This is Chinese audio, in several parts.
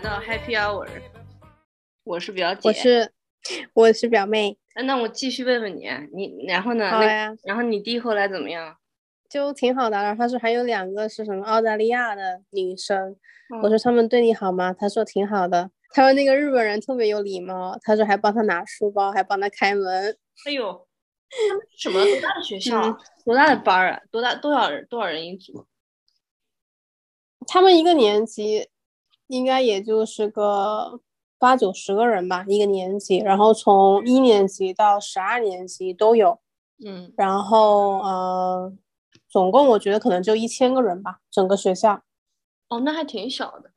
到 Happy Hour，我是表姐，我是我是表妹。那我继续问问你，你然后呢？好呀。然后你弟后来怎么样？就挺好的。然后他说还有两个是什么澳大利亚的女生，我说他们对你好吗？他说挺好的。他说那个日本人特别有礼貌，他说还帮他拿书包，还帮他开门。哎呦，他们什么多大的学校？多大的班啊？多大多少人？多少人一组？他们一个年级应该也就是个八九十个人吧，一个年级。然后从一年级到十二年级都有。嗯，然后呃，总共我觉得可能就一千个人吧，整个学校。哦，那还挺小的。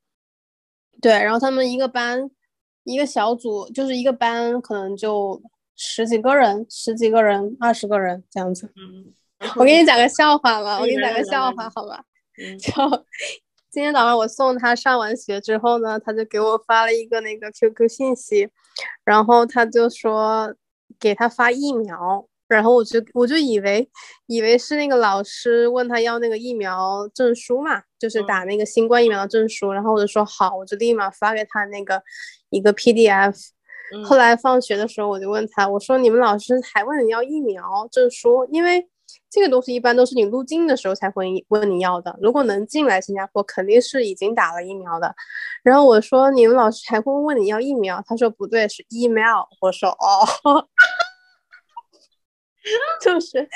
对，然后他们一个班，一个小组就是一个班，可能就十几个人，十几个人，二十个人这样子。嗯，我给你讲个笑话吧，我给你讲个笑话，好吧？就今天早上我送他上完学之后呢，他就给我发了一个那个 QQ 信息，然后他就说给他发疫苗。然后我就我就以为以为是那个老师问他要那个疫苗证书嘛，就是打那个新冠疫苗的证书。然后我就说好，我就立马发给他那个一个 PDF。后来放学的时候我就问他，我说你们老师还问你要疫苗证书？因为这个东西一般都是你入境的时候才会问你要的。如果能进来新加坡，肯定是已经打了疫苗的。然后我说你们老师还会问你要疫苗？他说不对，是 email。我说哦。就是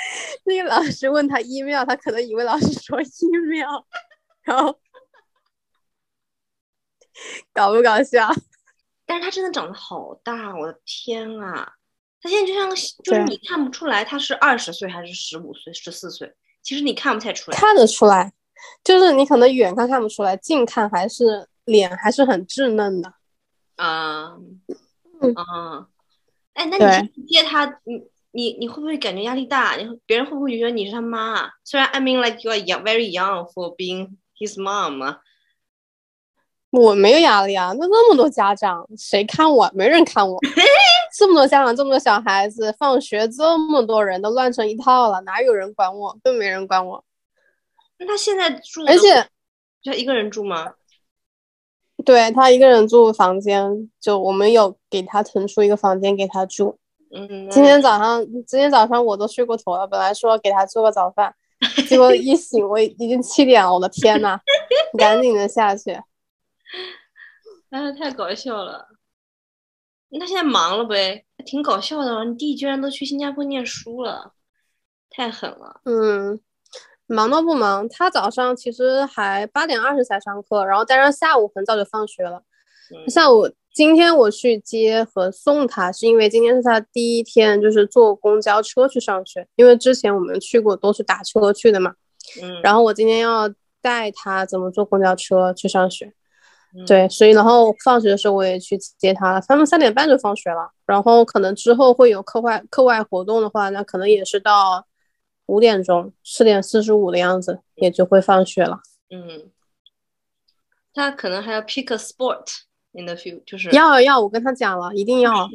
那个老师问他 email，他可能以为老师说 email，然后搞不搞笑？但是他真的长得好大，我的天啊！他现在就像个，就是你看不出来他是二十岁还是十五岁、十四岁，其实你看不太出来。看得出来，就是你可能远看看不出来，近看还是脸还是很稚嫩的。啊，嗯，哎，那你接他，你。你你会不会感觉压力大？你别人会不会觉得你是他妈？虽然 I mean like you are young, very young for being his mom。我没有压力啊，那那么多家长，谁看我？没人看我。这么多家长，这么多小孩子，放学这么多人都乱成一套了，哪有人管我？更没人管我。那他现在住，而且他一个人住吗？对他一个人住房间，就我们有给他腾出一个房间给他住。嗯，今天早上，今天早上我都睡过头了。本来说给他做个早饭，结果一醒，我已经七点了。我的天呐，赶紧的下去。哎，太搞笑了。那现在忙了呗？挺搞笑的。你弟居然都去新加坡念书了，太狠了。嗯，忙到不忙。他早上其实还八点二十才上课，然后加上下午很早就放学了。下午。今天我去接和送他，是因为今天是他第一天，就是坐公交车去上学。因为之前我们去过都是打车去的嘛。嗯。然后我今天要带他怎么坐公交车去上学。对，所以然后放学的时候我也去接他了。他们三点半就放学了，然后可能之后会有课外课外活动的话，那可能也是到五点钟，四点四十五的样子也就会放学了。嗯。他可能还要 pick a sport。in the few 就是要要，我跟他讲了，一定要。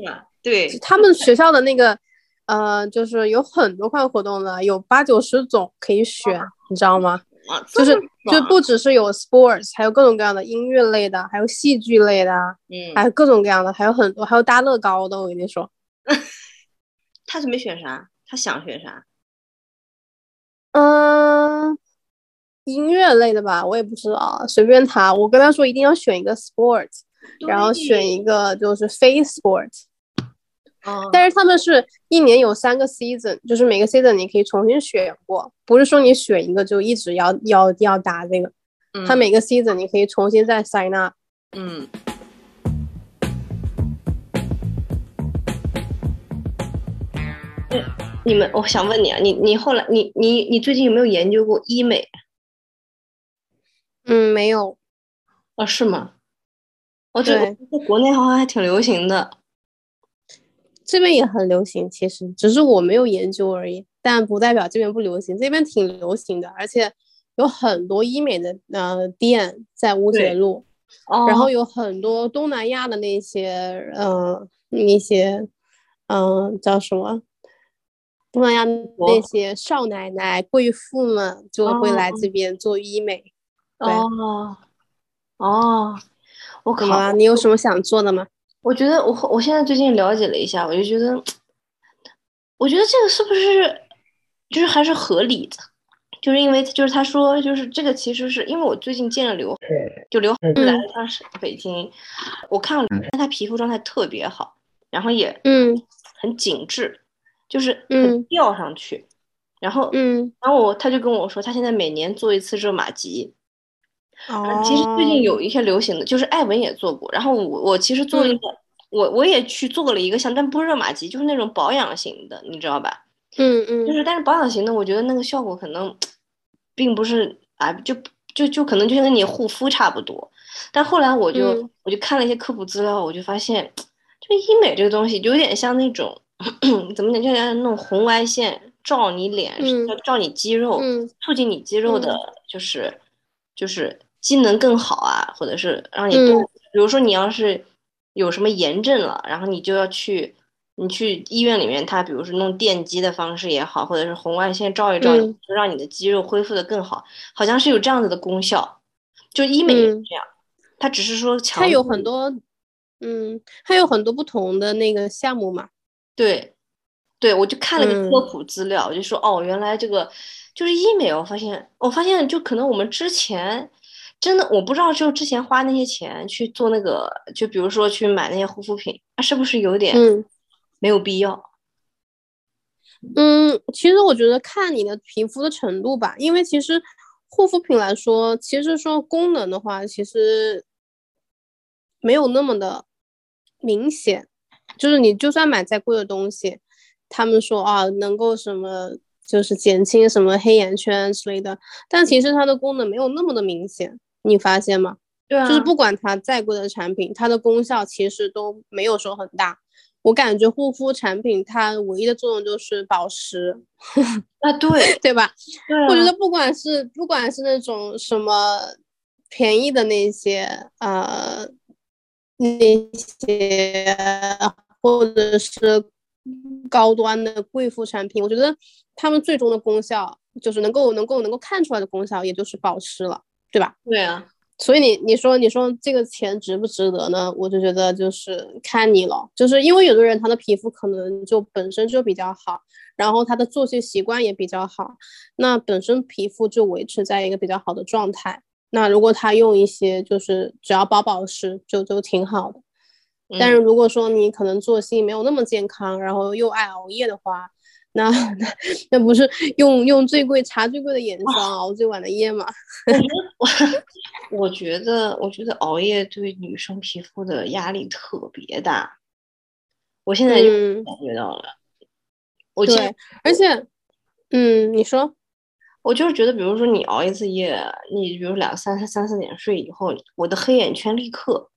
对，他们学校的那个，呃，就是有很多块活动的，有八九十种可以选，你知道吗？就是就不只是有 sports，还有各种各样的音乐类的，还有戏剧类的，嗯，还有各种各样的，还有很多，还有搭乐高的。我跟你说，他准备选啥？他想选啥？嗯。音乐类的吧，我也不知道，随便他。我跟他说一定要选一个 sports，然后选一个就是非 sport。哦。但是他们是一年有三个 season，就是每个 season 你可以重新选过，不是说你选一个就一直要要要打这个。嗯。他每个 season 你可以重新再 sign up。嗯。你们，我想问你啊，你你后来你你你最近有没有研究过医美？嗯，没有，哦，是吗？哦，这在国内好像还挺流行的，这边也很流行，其实只是我没有研究而已，但不代表这边不流行，这边挺流行的，而且有很多医美的呃店在乌节路，然后有很多东南亚的那些呃那些嗯叫什么东南亚那些少奶奶贵妇们就会来这边做医美。哦，哦，我靠，你有什么想做的吗？我觉得我我现在最近了解了一下，我就觉得，我觉得这个是不是就是还是合理的？就是因为就是他说就是这个其实是因为我最近见了刘，就刘海来了趟北京，我看了他皮肤状态特别好，然后也嗯很紧致，就是很吊上去，然后嗯然后我他就跟我说他现在每年做一次热玛吉。哦，其实最近有一些流行的，就是艾文也做过。然后我我其实做一个，我我也去做了一个像，但不是热玛吉，就是那种保养型的，你知道吧？嗯嗯。就是但是保养型的，我觉得那个效果可能并不是啊，就就就可能就跟你护肤差不多。但后来我就我就看了一些科普资料，我就发现，就医美这个东西有点像那种 怎么讲，就像那种红外线照你脸，照你肌肉，促进你肌肉的，就是就是。机能更好啊，或者是让你多，比如说你要是有什么炎症了，然后你就要去，你去医院里面，他比如说弄电击的方式也好，或者是红外线照一照，就让你的肌肉恢复的更好，好像是有这样子的功效。就医美也是这样，它只是说强。它有很多，嗯，它有很多不同的那个项目嘛。对，对我就看了个科普资料，我就说哦，原来这个就是医美。我发现，我发现就可能我们之前。真的，我不知道，就之前花那些钱去做那个，就比如说去买那些护肤品，它是不是有点没有必要？嗯，其实我觉得看你的皮肤的程度吧，因为其实护肤品来说，其实说功能的话，其实没有那么的明显。就是你就算买再贵的东西，他们说啊，能够什么，就是减轻什么黑眼圈之类的，但其实它的功能没有那么的明显。你发现吗？对啊，就是不管它再贵的产品，它的功效其实都没有说很大。我感觉护肤产品它唯一的作用就是保湿。啊，对对吧？对，我觉得不管是不管是那种什么便宜的那些呃那些，或者是高端的贵妇产品，我觉得他们最终的功效就是能够能够能够看出来的功效，也就是保湿了。对吧？对啊，所以你你说你说这个钱值不值得呢？我就觉得就是看你了，就是因为有的人他的皮肤可能就本身就比较好，然后他的作息习惯也比较好，那本身皮肤就维持在一个比较好的状态。那如果他用一些就是只要保保湿就就挺好的。但是如果说你可能作息没有那么健康，然后又爱熬夜的话，那那 那不是用用最贵擦最贵的眼霜熬最晚的夜吗？我 我觉得我觉得熬夜对女生皮肤的压力特别大，我现在就感觉到了。我对，而且，嗯，你说，我就是觉得，比如说你熬一次夜，你比如两三三四点睡以后，我的黑眼圈立刻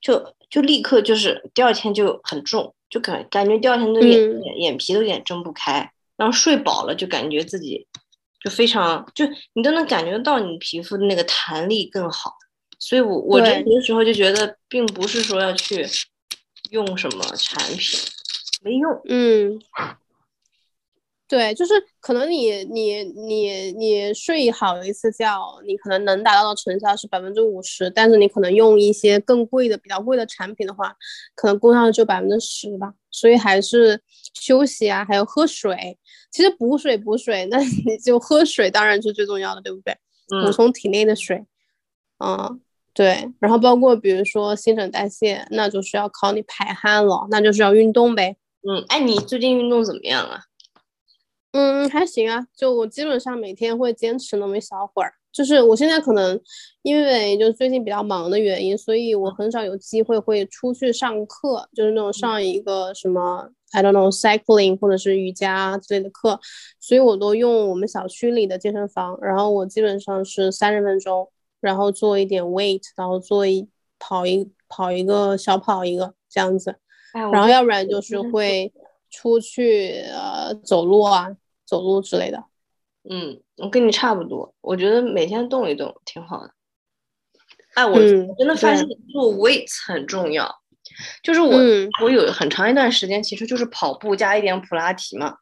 就就立刻就是第二天就很重。就感感觉第二天的眼眼皮都有点睁不开，然后睡饱了就感觉自己就非常就你都能感觉到你皮肤的那个弹力更好，所以我我这的时候就觉得并不是说要去用什么产品，没用，嗯。对，就是可能你你你你睡好一次觉，你可能能达到的成效是百分之五十，但是你可能用一些更贵的、比较贵的产品的话，可能功效就百分之十吧。所以还是休息啊，还有喝水。其实补水补水，那你 就喝水当然是最重要的，对不对？补充体内的水。嗯，对。然后包括比如说新陈代谢，那就是要靠你排汗了，那就是要运动呗。嗯，哎，你最近运动怎么样啊？嗯，还行啊，就我基本上每天会坚持那么一小会儿。就是我现在可能因为就最近比较忙的原因，所以我很少有机会会出去上课，就是那种上一个什么 I don't know cycling 或者是瑜伽之类的课，所以我都用我们小区里的健身房。然后我基本上是三十分钟，然后做一点 weight，然后做一跑一跑一个小跑一个这样子，然后要不然就是会出去呃走路啊。走路之类的，嗯，我跟你差不多。我觉得每天动一动挺好的。哎，我真的发现做 weight 很重要。就是我，我有很长一段时间其实就是跑步加一点普拉提嘛。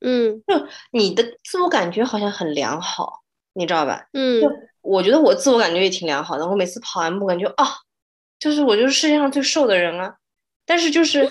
嗯，就你的自我感觉好像很良好，你知道吧？嗯，就我觉得我自我感觉也挺良好的。我每次跑完步，感觉啊，就是我就是世界上最瘦的人啊。但是就是，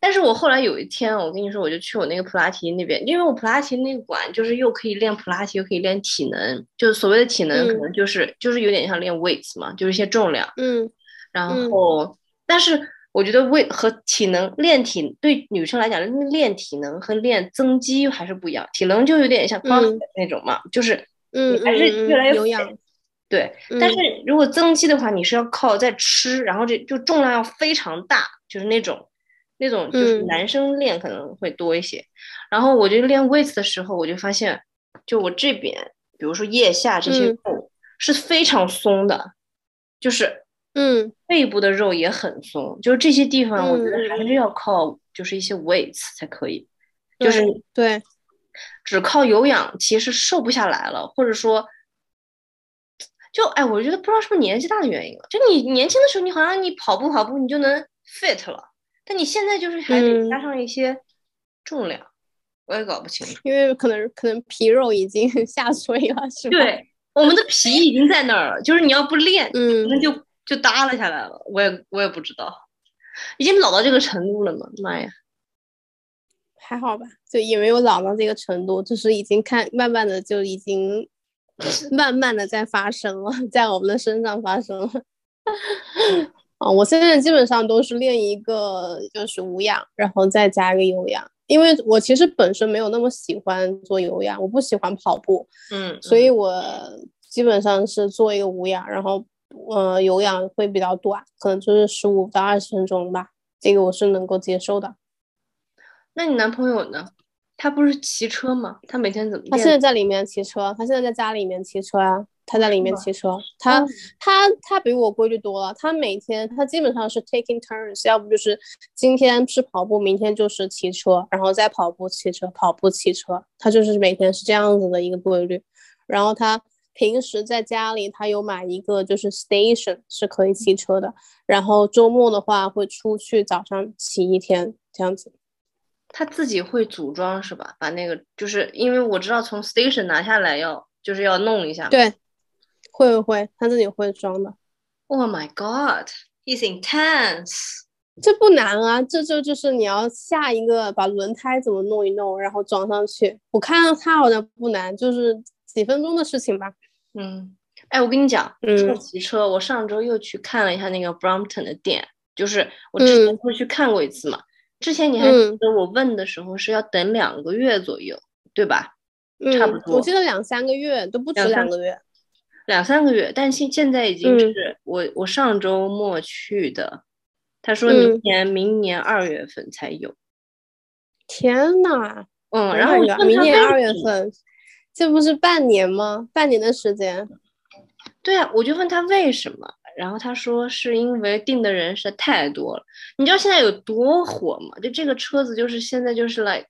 但是我后来有一天，我跟你说，我就去我那个普拉提那边，因为我普拉提那个馆就是又可以练普拉提，又可以练体能。就是所谓的体能，可能就是就是有点像练 weights 嘛，就是一些重量。嗯。然后，但是我觉得为和体能练体对女生来讲，练体能和练增肌还是不一样。体能就有点像 cross 那种嘛，就是嗯，还是越来越有氧。对，但是如果增肌的话，你是要靠在吃，然后这就重量要非常大，就是那种，那种就是男生练可能会多一些。然后我就练 weights 的时候，我就发现，就我这边，比如说腋下这些肉是非常松的，就是嗯，背部的肉也很松，就是这些地方我觉得还是要靠就是一些 weights 才可以，就是对，只靠有氧其实瘦不下来了，或者说。就哎，我觉得不知道是不是年纪大的原因了。就你年轻的时候，你好像你跑步跑步你就能 fit 了，但你现在就是还得加上一些重量，我也搞不清楚。因为可能可能皮肉已经 下垂了，是吧？对，我们的皮已经在那儿了，就是你要不练，嗯，那就就耷拉下来了。我也我也不知道，已经老到这个程度了吗？妈呀，还好吧，就也没有老到这个程度，就是已经看慢慢的就已经。慢慢的在发生了，在我们的身上发生了。啊，我现在基本上都是练一个就是无氧，然后再加一个有氧，因为我其实本身没有那么喜欢做有氧，我不喜欢跑步，嗯，所以我基本上是做一个无氧，然后呃有氧会比较短，可能就是十五到二十分钟吧，这个我是能够接受的。那你男朋友呢？他不是骑车吗？他每天怎么？他现在在里面骑车，他现在在家里面骑车啊。他在里面骑车，他他他比我规律多了。他每天他基本上是 taking turns，要不就是今天是跑步，明天就是骑车，然后再跑步骑车，跑步骑车。他就是每天是这样子的一个规律。然后他平时在家里，他有买一个就是 station 是可以骑车的。然后周末的话会出去早上骑一天这样子。他自己会组装是吧？把那个就是因为我知道从 station 拿下来要就是要弄一下。对，会会会，他自己会装的。Oh my god, he's intense。这不难啊，这就就是你要下一个把轮胎怎么弄一弄，然后装上去。我看他好像不难，就是几分钟的事情吧。嗯，哎，我跟你讲，嗯，骑车，我上周又去看了一下那个 Brompton 的店，就是我之前不是去看过一次嘛。之前你还记得我问的时候是要等两个月左右，对吧？差不多。我记得两三个月都不止两个月，两三个月。但现现在已经是我我上周末去的，他说明年明年二月份才有。天呐，嗯，然后明年二月份，这不是半年吗？半年的时间。对啊，我就问他为什么。然后他说是因为订的人实在太多了，你知道现在有多火吗？就这个车子就是现在就是 like，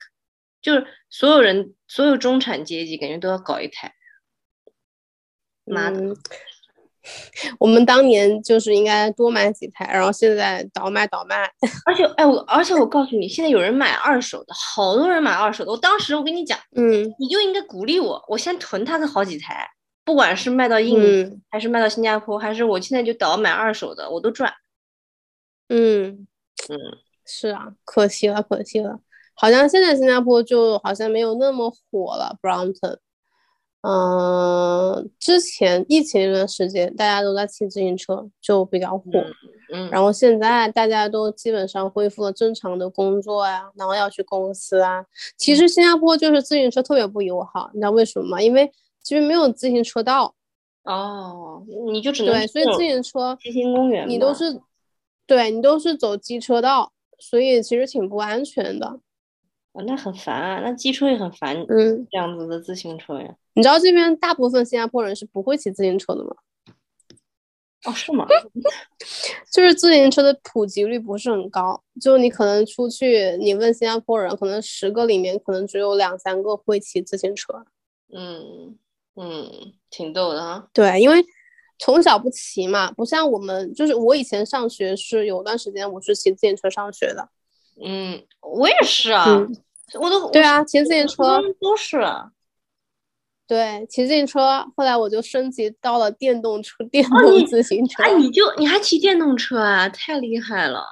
就是所有人所有中产阶级感觉都要搞一台。妈的，我们当年就是应该多买几台，然后现在倒卖倒卖。而且哎我而且我告诉你，现在有人买二手的，好多人买二手的。我当时我跟你讲，嗯，你就应该鼓励我，我先囤他个好几台。不管是卖到印尼，还是卖到新加坡，还是我现在就倒买二手的，我都赚。嗯嗯，是啊，可惜了，可惜了。好像现在新加坡就好像没有那么火了。Brompton，嗯，之前疫情那段时间大家都在骑自行车，就比较火。嗯，然后现在大家都基本上恢复了正常的工作呀，然后要去公司啊。其实新加坡就是自行车特别不友好，你知道为什么吗？因为其实没有自行车道，哦，你就只能对，所以自行车，骑行公园，你都是，对你都是走机车道，所以其实挺不安全的。哦，那很烦啊，那机车也很烦，嗯，这样子的自行车呀。你知道这边大部分新加坡人是不会骑自行车的吗？哦，是吗？就是自行车的普及率不是很高，就你可能出去，你问新加坡人，可能十个里面可能只有两三个会骑自行车。嗯。嗯，挺逗的哈。对，因为从小不骑嘛，不像我们，就是我以前上学是有段时间我是骑自行车上学的。嗯，我也是啊，我都对啊，骑自行车都是。对，骑自行车，后来我就升级到了电动车，电动自行车。哎，你就你还骑电动车啊？太厉害了！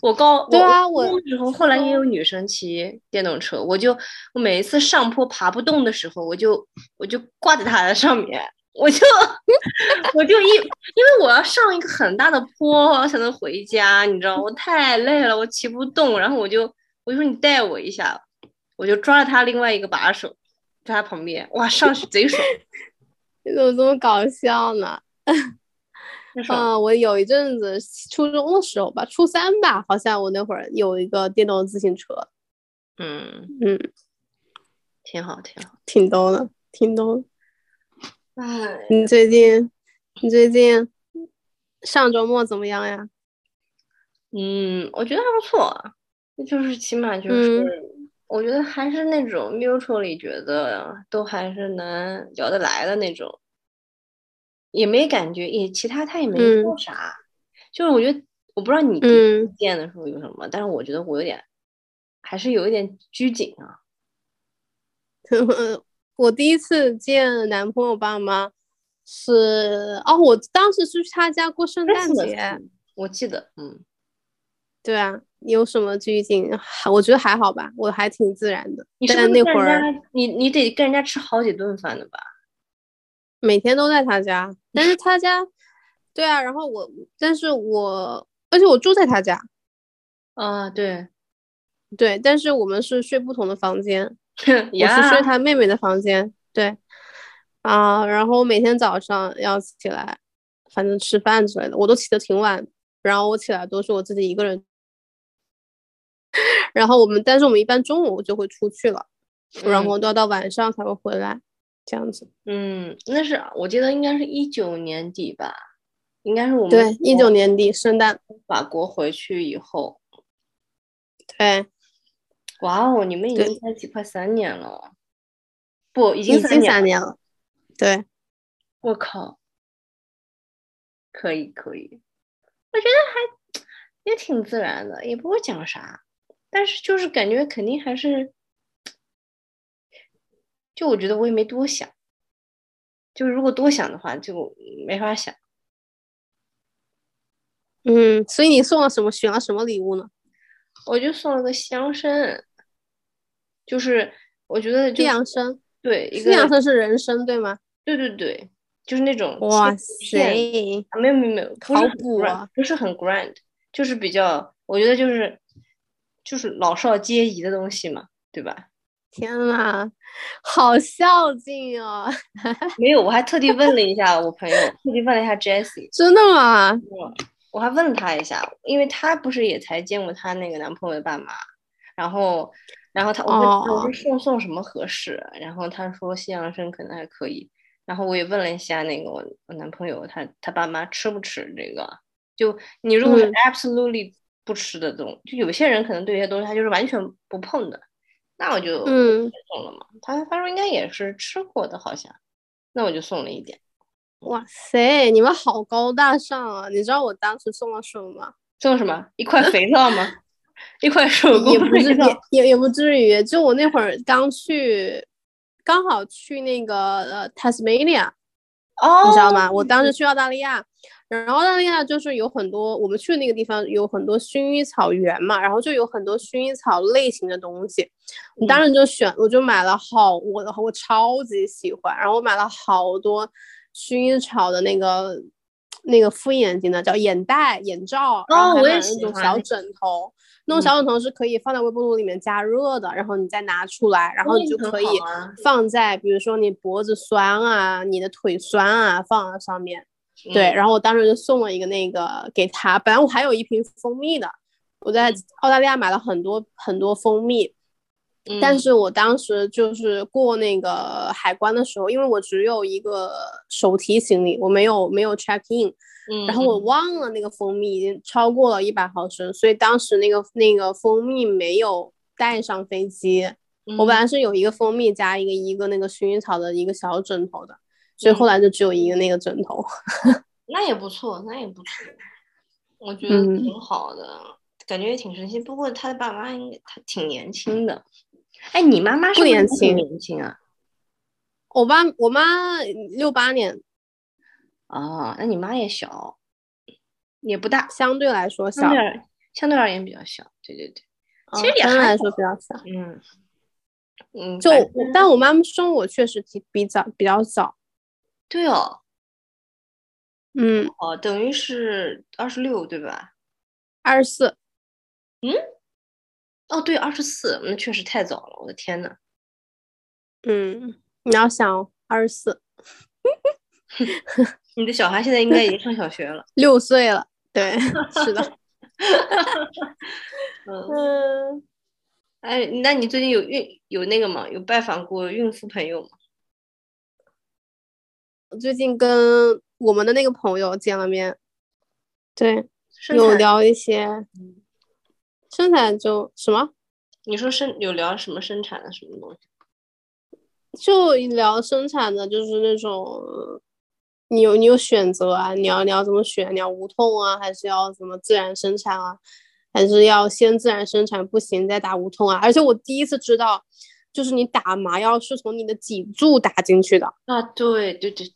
我高对啊，我时候后来也有女生骑电动车，我就我每一次上坡爬不动的时候，我就我就挂在它的上面，我就 我就一因为我要上一个很大的坡才能回家，你知道我太累了，我骑不动，然后我就我就说你带我一下，我就抓了他另外一个把手。在他旁边，哇，上去贼爽！你怎么这么搞笑呢？嗯，我有一阵子初中的时候吧，初三吧，好像我那会儿有一个电动自行车。嗯嗯，挺好，挺好，挺逗的，挺逗的。哎，你最近，你最近上周末怎么样呀？嗯，我觉得还不错，就是起码就是。我觉得还是那种 mutually 觉得都还是能聊得来的那种，也没感觉，也其他他也没说啥，就是我觉得我不知道你见的时候有什么，但是我觉得我有点还是有一点拘谨啊。我第一次见男朋友爸妈是哦，我当时是去他家过圣诞节，我记得，嗯，对啊。有什么拘谨？我觉得还好吧，我还挺自然的。你是那会儿，你你得跟人家吃好几顿饭的吧？每天都在他家，但是他家，对啊，然后我，但是我，而且我住在他家。啊，对，对，但是我们是睡不同的房间，我是睡他妹妹的房间。对，啊，然后每天早上要起来，反正吃饭之类的，我都起得挺晚，然后我起来都是我自己一个人。然后我们，但是我们一般中午就会出去了，然后都要到晚上才会回来，这样子。嗯，那是我记得应该是一九年底吧，应该是我们对一九年底圣诞法国回去以后。对，哇哦，你们已经在一起快三年了，不，已经三年了。对，我靠，可以可以，我觉得还也挺自然的，也不会讲啥。但是就是感觉肯定还是，就我觉得我也没多想，就是如果多想的话就没法想。嗯，所以你送了什么？选了什么礼物呢？我就送了个香薰，就是我觉得太阳参，对，一个太阳参是人参对吗？对对对，就是那种哇塞，没有没有没有，好补啊，不是很 grand，就是比较，我觉得就是。就是老少皆宜的东西嘛，对吧？天呐，好孝敬哦！没有，我还特地问了一下我朋友，特地问了一下 Jessie，真的吗？嗯，我还问了他一下，因为他不是也才见过他那个男朋友的爸妈，然后，然后他我问我说送送什么合适，然后他说西洋参可能还可以，然后我也问了一下那个我我男朋友他他爸妈吃不吃这个，就你如果是 absolutely。不吃的东，就有些人可能对一些东西他就是完全不碰的，那我就嗯送了嘛。他他说应该也是吃过的，好像，那我就送了一点。哇塞，你们好高大上啊！你知道我当时送了什么吗？送什么？一块肥皂吗？一块手工也不至也也也不至于。就我那会儿刚去，刚好去那个呃 Tasmania，哦，你知道吗？我当时去澳大利亚。然后澳大利亚就是有很多，我们去的那个地方有很多薰衣草园嘛，然后就有很多薰衣草类型的东西。我当时就选，我就买了好，我我超级喜欢，然后我买了好多薰衣草的那个那个敷眼睛的，叫眼袋、眼罩，然后还买了那种小枕头，那种小桶头是可以放在微波炉里面加热的，然后你再拿出来，然后你就可以放在，比如说你脖子酸啊，你的腿酸啊，放在上面。对，然后我当时就送了一个那个给他，本来我还有一瓶蜂蜜的，我在澳大利亚买了很多很多蜂蜜，但是我当时就是过那个海关的时候，因为我只有一个手提行李，我没有没有 check in，然后我忘了那个蜂蜜已经超过了一百毫升，所以当时那个那个蜂蜜没有带上飞机，我本来是有一个蜂蜜加一个一个那个薰衣草的一个小枕头的。所以后来就只有一个那个枕头，那也不错，那也不错，我觉得挺好的，感觉也挺神奇。不过他的爸妈应该他挺年轻的，哎，你妈妈是不年轻？年轻啊？我爸我妈六八年，哦，那你妈也小，也不大，相对来说小，相对而言比较小。对对对，其实也相对来说比较小。嗯嗯，就但我妈妈生我确实比比早比较早。对哦。嗯。哦，等于是二十六对吧？二十四。嗯。哦，对，二十四，那确实太早了，我的天呐。嗯。你要想二十四，你的小孩现在应该已经上小学了，六岁了。对，是的。嗯，哎，那你最近有孕有那个吗？有拜访过孕妇朋友吗？我最近跟我们的那个朋友见了面，对，有聊一些生产就什么？你说生有聊什么生产的什么东西？就聊生产的，就是那种，你有你有选择啊，你要你要怎么选？你要无痛啊，还是要怎么自然生产啊？还是要先自然生产不行再打无痛啊？而且我第一次知道，就是你打麻药是从你的脊柱打进去的啊！对对对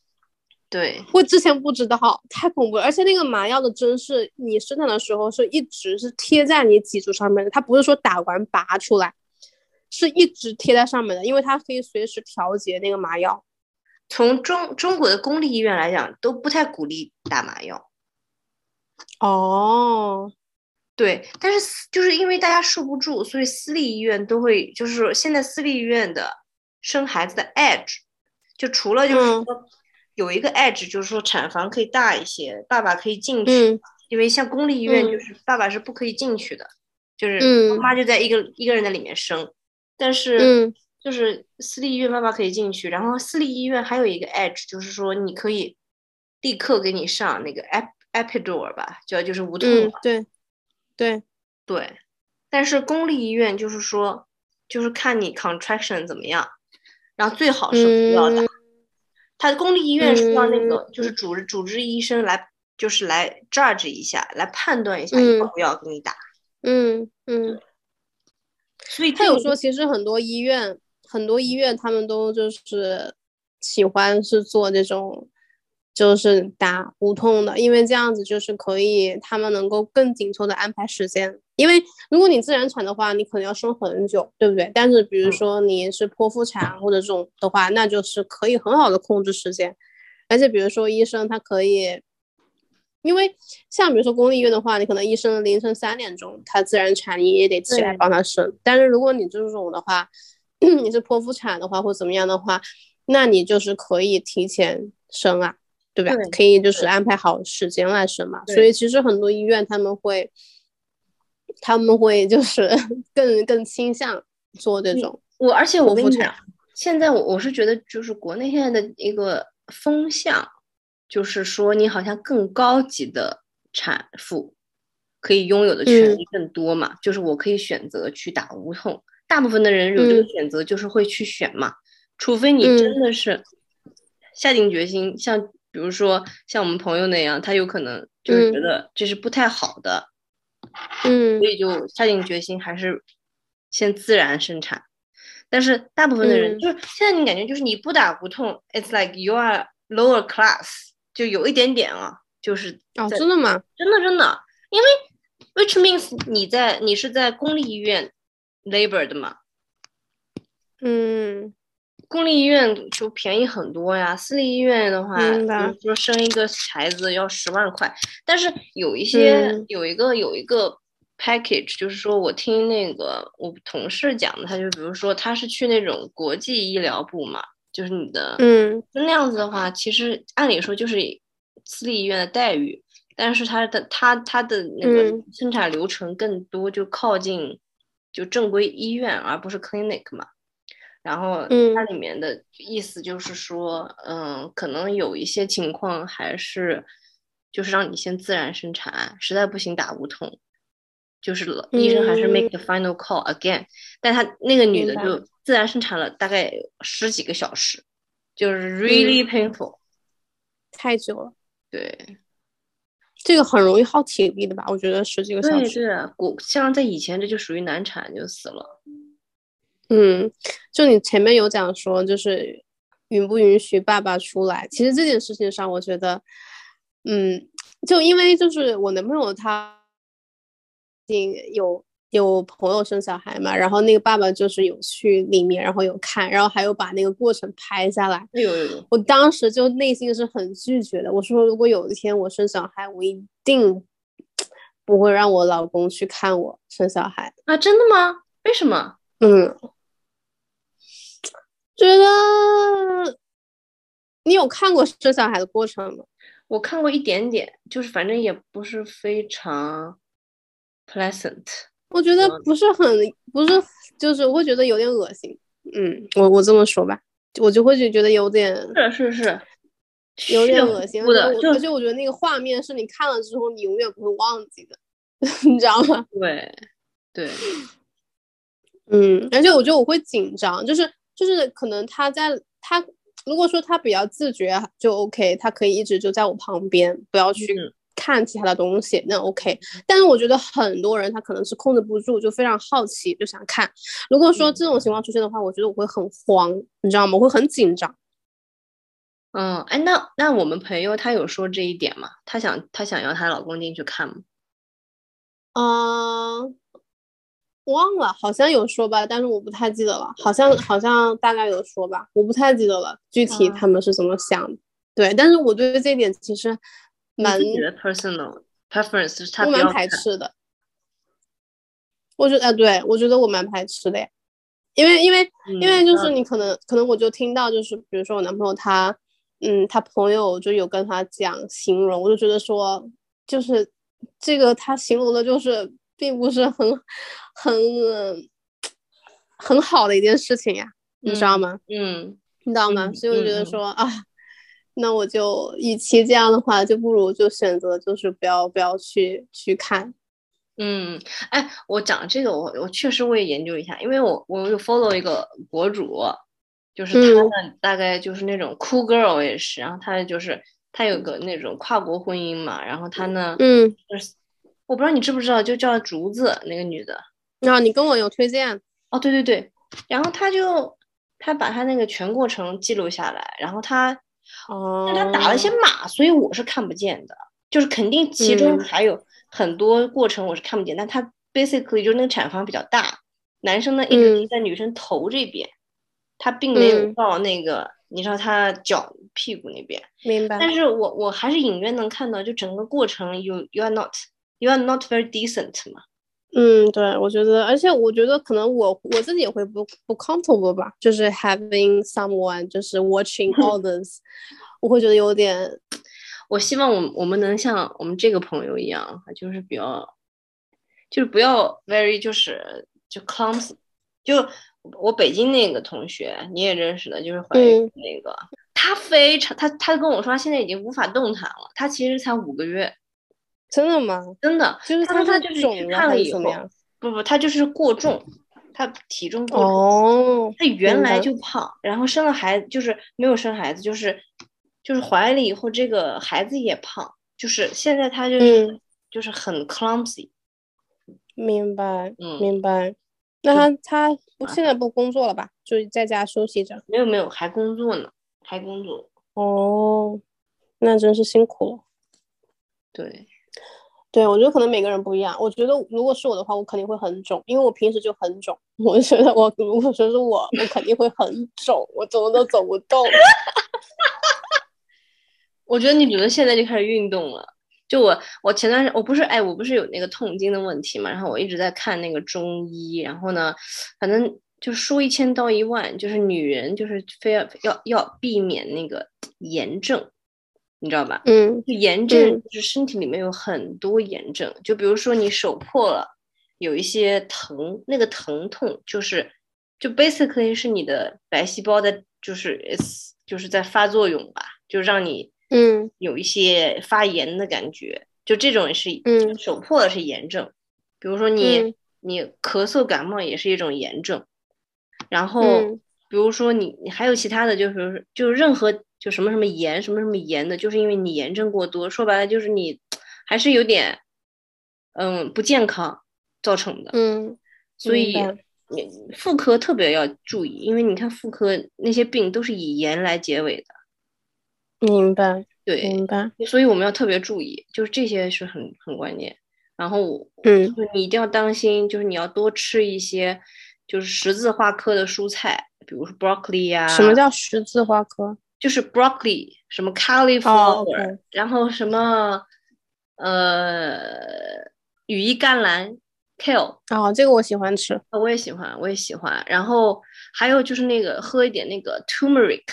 对，我之前不知道，太恐怖了。而且那个麻药的针是你生产的时候是一直是贴在你脊柱上面的，它不是说打完拔出来。是一直贴在上面的，因为它可以随时调节那个麻药。从中中国的公立医院来讲，都不太鼓励打麻药。哦，对，但是就是因为大家受不住，所以私立医院都会，就是现在私立医院的生孩子的 edge，就除了就是说有一个 edge，就是说产房可以大一些，爸爸可以进去，因为像公立医院就是爸爸是不可以进去的，就是妈妈就在一个一个人在里面生。但是，就是私立医院爸爸可以进去，然后私立医院还有一个 edge，就是说你可以立刻给你上那个 ep epidural 吧，叫就是无痛。对，对，对。但是公立医院就是说，就是看你 contraction 怎么样，然后最好是不要打。他公立医院是让那个，就是主主治医生来，就是来 judge 一下，来判断一下要不要给你打。嗯嗯。所以他有说，其实很多医院，很多医院他们都就是喜欢是做这种，就是打无痛的，因为这样子就是可以，他们能够更紧凑的安排时间。因为如果你自然产的话，你可能要生很久，对不对？但是比如说你是剖腹产或者这种的话，那就是可以很好的控制时间，而且比如说医生他可以。因为像比如说公立医院的话，你可能医生凌晨三点钟他自然产，你也得起来帮他生。但是如果你这种的话，你是剖腹产的话或怎么样的话，那你就是可以提前生啊，对吧？可以就是安排好时间来生嘛。所以其实很多医院他们会，他们会就是 更更倾向做这种。我而且我跟你讲，现在我我是觉得就是国内现在的一个风向。就是说，你好像更高级的产妇可以拥有的权利更多嘛？就是我可以选择去打无痛，大部分的人有这个选择，就是会去选嘛。除非你真的是下定决心，像比如说像我们朋友那样，他有可能就是觉得这是不太好的，嗯，所以就下定决心还是先自然生产。但是大部分的人就是现在你感觉就是你不打无痛，it's like you are lower class。就有一点点啊，就是哦，真的吗？真的真的，因为 which means 你在你是在公立医院 labor 的嘛，嗯，公立医院就便宜很多呀，私立医院的话，比如说生一个孩子要十万块，但是有一些有一个有一个 package，就是说我听那个我同事讲的，他就比如说他是去那种国际医疗部嘛。就是你的，嗯，那样子的话，其实按理说就是私立医院的待遇，但是他的他他的那个生产流程更多就靠近就正规医院，而不是 clinic 嘛。然后它里面的意思就是说，嗯，可能有一些情况还是就是让你先自然生产，实在不行打无痛，就是医生还是 make the final call again。但她那个女的就。自然生产了大概十几个小时，就是 really painful，太久了。对，这个很容易耗体力的吧？我觉得十几个小时。对，古像在以前这就属于难产就死了。嗯，就你前面有讲说，就是允不允许爸爸出来。其实这件事情上，我觉得，嗯，就因为就是我男朋友他，有有朋友生小孩嘛，然后那个爸爸就是有去里面，然后有看，然后还有把那个过程拍下来。有有有。我当时就内心是很拒绝的，我说如果有一天我生小孩，我一定 不会让我老公去看我生小孩啊！真的吗？为什么？嗯。觉得你有看过生小孩的过程吗？我看过一点点，就是反正也不是非常 pleasant。我觉得不是很，不是，就是我会觉得有点恶心。嗯，我我这么说吧，我就会觉得有点是是是，有点恶心。的，而且我觉得那个画面是你看了之后你永远不会忘记的，你知道吗？对对，嗯，而且我觉得我会紧张，就是。就是可能他在他如果说他比较自觉就 OK，他可以一直就在我旁边，不要去看其他的东西，那 OK。但是我觉得很多人他可能是控制不住，就非常好奇就想看。如果说这种情况出现的话，我觉得我会很慌，你知道吗？我会很紧张。嗯，哎，那那我们朋友他有说这一点吗？她想她想要她老公进去看吗？嗯。忘了，好像有说吧，但是我不太记得了。好像好像大概有说吧，我不太记得了，具体他们是怎么想的。对，但是我对这点其实蛮 personal preference，我蛮排斥的。我觉得，哎，对我觉得我蛮排斥的呀，因为因为因为就是你可能可能我就听到就是，比如说我男朋友他，嗯，他朋友就有跟他讲形容，我就觉得说，就是这个他形容的就是。并不是很很很好的一件事情呀，你知道吗？嗯，你知道吗？所以我觉得说啊，那我就与其这样的话，就不如就选择就是不要不要去去看。嗯，哎，我讲这个，我我确实我也研究一下，因为我我有 follow 一个博主，就是他呢大概就是那种 cool girl 也是，然后他就是他有个那种跨国婚姻嘛，然后他呢，嗯，就是。我不知道你知不知道，就叫竹子那个女的。啊，你跟我有推荐哦？对对对，然后他就他把他那个全过程记录下来，然后他哦，但他打了些码，所以我是看不见的。就是肯定其中还有很多过程我是看不见，但他 basically 就是那个产房比较大，男生呢一直在女生头这边，他并没有到那个你知道他脚屁股那边。明白。但是我我还是隐约能看到，就整个过程，you you are not。You are not very decent 嘛？嗯，对，我觉得，而且我觉得可能我我自己也会不不 comfortable 吧，就是 having someone 就是 watching others，我会觉得有点。我希望我我们能像我们这个朋友一样，就是比较，就是不要 very 就是就 clumsy。就我北京那个同学你也认识的，就是怀孕那个，他非常他他跟我说他现在已经无法动弹了，他其实才五个月。真的吗？真的，就是他他就是看了以后，不不，他就是过重，他体重过重。哦，他原来就胖，然后生了孩子就是没有生孩子，就是就是怀了以后这个孩子也胖，就是现在他就是就是很 clumsy。明白，明白。那他他不现在不工作了吧？就在家休息着。没有没有，还工作呢，还工作。哦，那真是辛苦了。对。对，我觉得可能每个人不一样。我觉得如果是我的话，我肯定会很肿，因为我平时就很肿。我觉得我如果说是我，我肯定会很肿，我怎么都走不动。我觉得你觉得现在就开始运动了。就我，我前段时间我不是哎，我不是有那个痛经的问题嘛，然后我一直在看那个中医，然后呢，反正就说一千到一万，就是女人就是非要要要避免那个炎症。你知道吧？嗯，炎症就是身体里面有很多炎症，就比如说你手破了，有一些疼，那个疼痛就是，就 basically 是你的白细胞的，就是 is 就是在发作用吧，就让你嗯有一些发炎的感觉，就这种是嗯手破了是炎症，比如说你你咳嗽感冒也是一种炎症，然后比如说你你还有其他的就是就任何。就什么什么炎，什么什么炎的，就是因为你炎症过多，说白了就是你还是有点，嗯，不健康造成的。嗯，所以你妇科特别要注意，因为你看妇科那些病都是以炎来结尾的。明白，对，明白。所以我们要特别注意，就是这些是很很关键。然后，嗯，你一定要当心，就是你要多吃一些就是十字花科的蔬菜，比如说 broccoli 呀。什么叫十字花科？就是 broccoli，什么 cauliflower，然后什么呃羽衣甘蓝 kale。哦，这个我喜欢吃，我也喜欢，我也喜欢。然后还有就是那个喝一点那个 turmeric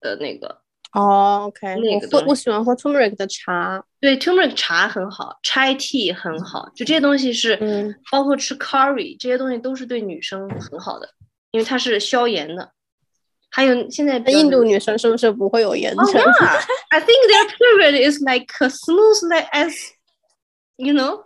的那个。哦，OK，那个我喜欢喝 turmeric 的茶。对，turmeric 茶很好，chai tea 很好，就这些东西是，嗯，包括吃 curry 这些东西都是对女生很好的，因为它是消炎的。还有现在印度女生是不是不会有炎症？I think their period is like smooth like as you know，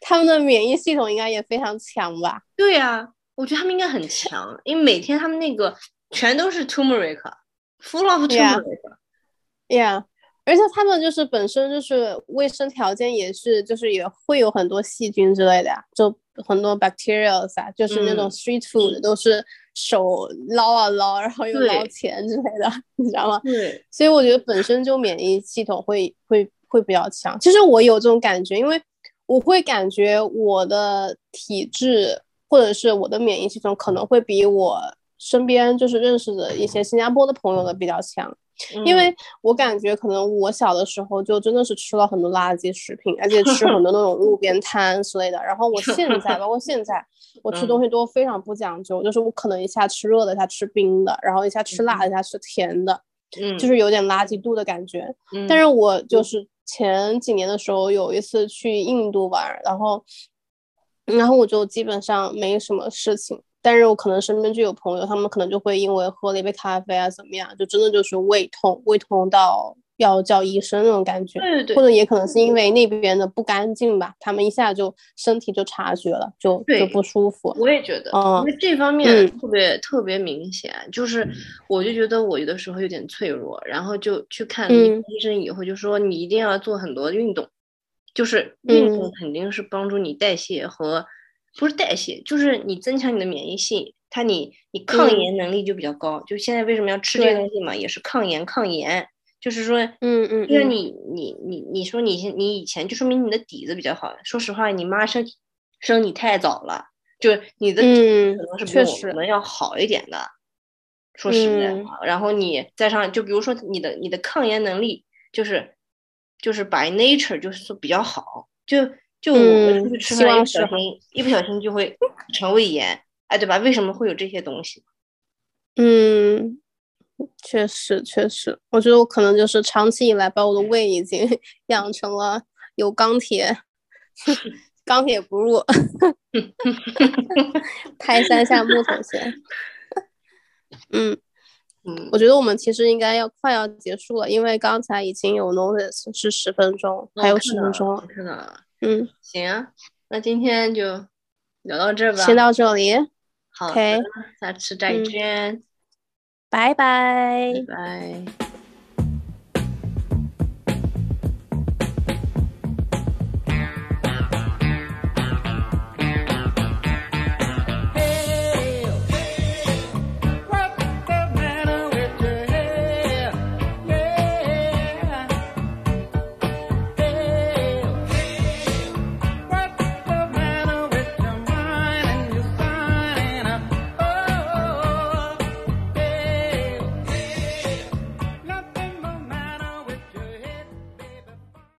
他们的免疫系统应该也非常强吧？对呀，我觉得他们应该很强，因为每天他们那个全都是 turmeric，full of turmeric，yeah，而且他们就是本身就是卫生条件也是就是也会有很多细菌之类的呀，就很多 bacteria 啊，就是那种 street food 都是。手捞啊捞，然后又捞钱之类的，你知道吗？对，所以我觉得本身就免疫系统会会会比较强。其实我有这种感觉，因为我会感觉我的体质或者是我的免疫系统可能会比我身边就是认识的一些新加坡的朋友的比较强。因为我感觉可能我小的时候就真的是吃了很多垃圾食品，而且吃很多那种路边摊之类的。然后我现在，包括现在，我吃东西都非常不讲究，就是我可能一下吃热的，一下吃冰的，然后一下吃辣的，一下吃甜的，嗯，就是有点垃圾肚的感觉。但是我就是前几年的时候有一次去印度玩，然后，然后我就基本上没什么事情。但是我可能身边就有朋友，他们可能就会因为喝了一杯咖啡啊，怎么样，就真的就是胃痛，胃痛到要叫医生那种感觉。对对对。或者也可能是因为那边的不干净吧，他们一下就身体就察觉了，就就不舒服。我也觉得，因为这方面特别特别明显，就是我就觉得我有的时候有点脆弱，然后就去看医生以后就说你一定要做很多运动，就是运动肯定是帮助你代谢和。不是代谢，就是你增强你的免疫性，它你你抗炎能力就比较高。就现在为什么要吃这些东西嘛，也是抗炎抗炎。就是说，嗯嗯，因为你你你你说你现你以前就说明你的底子比较好。说实话，你妈生生你太早了，就是你的底可能是比我们要好一点的。说实在话，然后你再上，就比如说你的你的抗炎能力，就是就是 by nature 就是说比较好，就。就我们出去吃饭，一不小心一不小心就会肠胃炎，哎，对吧？为什么会有这些东西？嗯，确实确实，我觉得我可能就是长期以来把我的胃已经 养成了有钢铁，钢铁不入，拍三下木头先。嗯嗯，我觉得我们其实应该要快要结束了，因为刚才已经有 notice 是十分钟，还有十分钟看到了。嗯，行，那今天就聊到这吧。先到这里，好的，下次再见，拜拜，拜拜。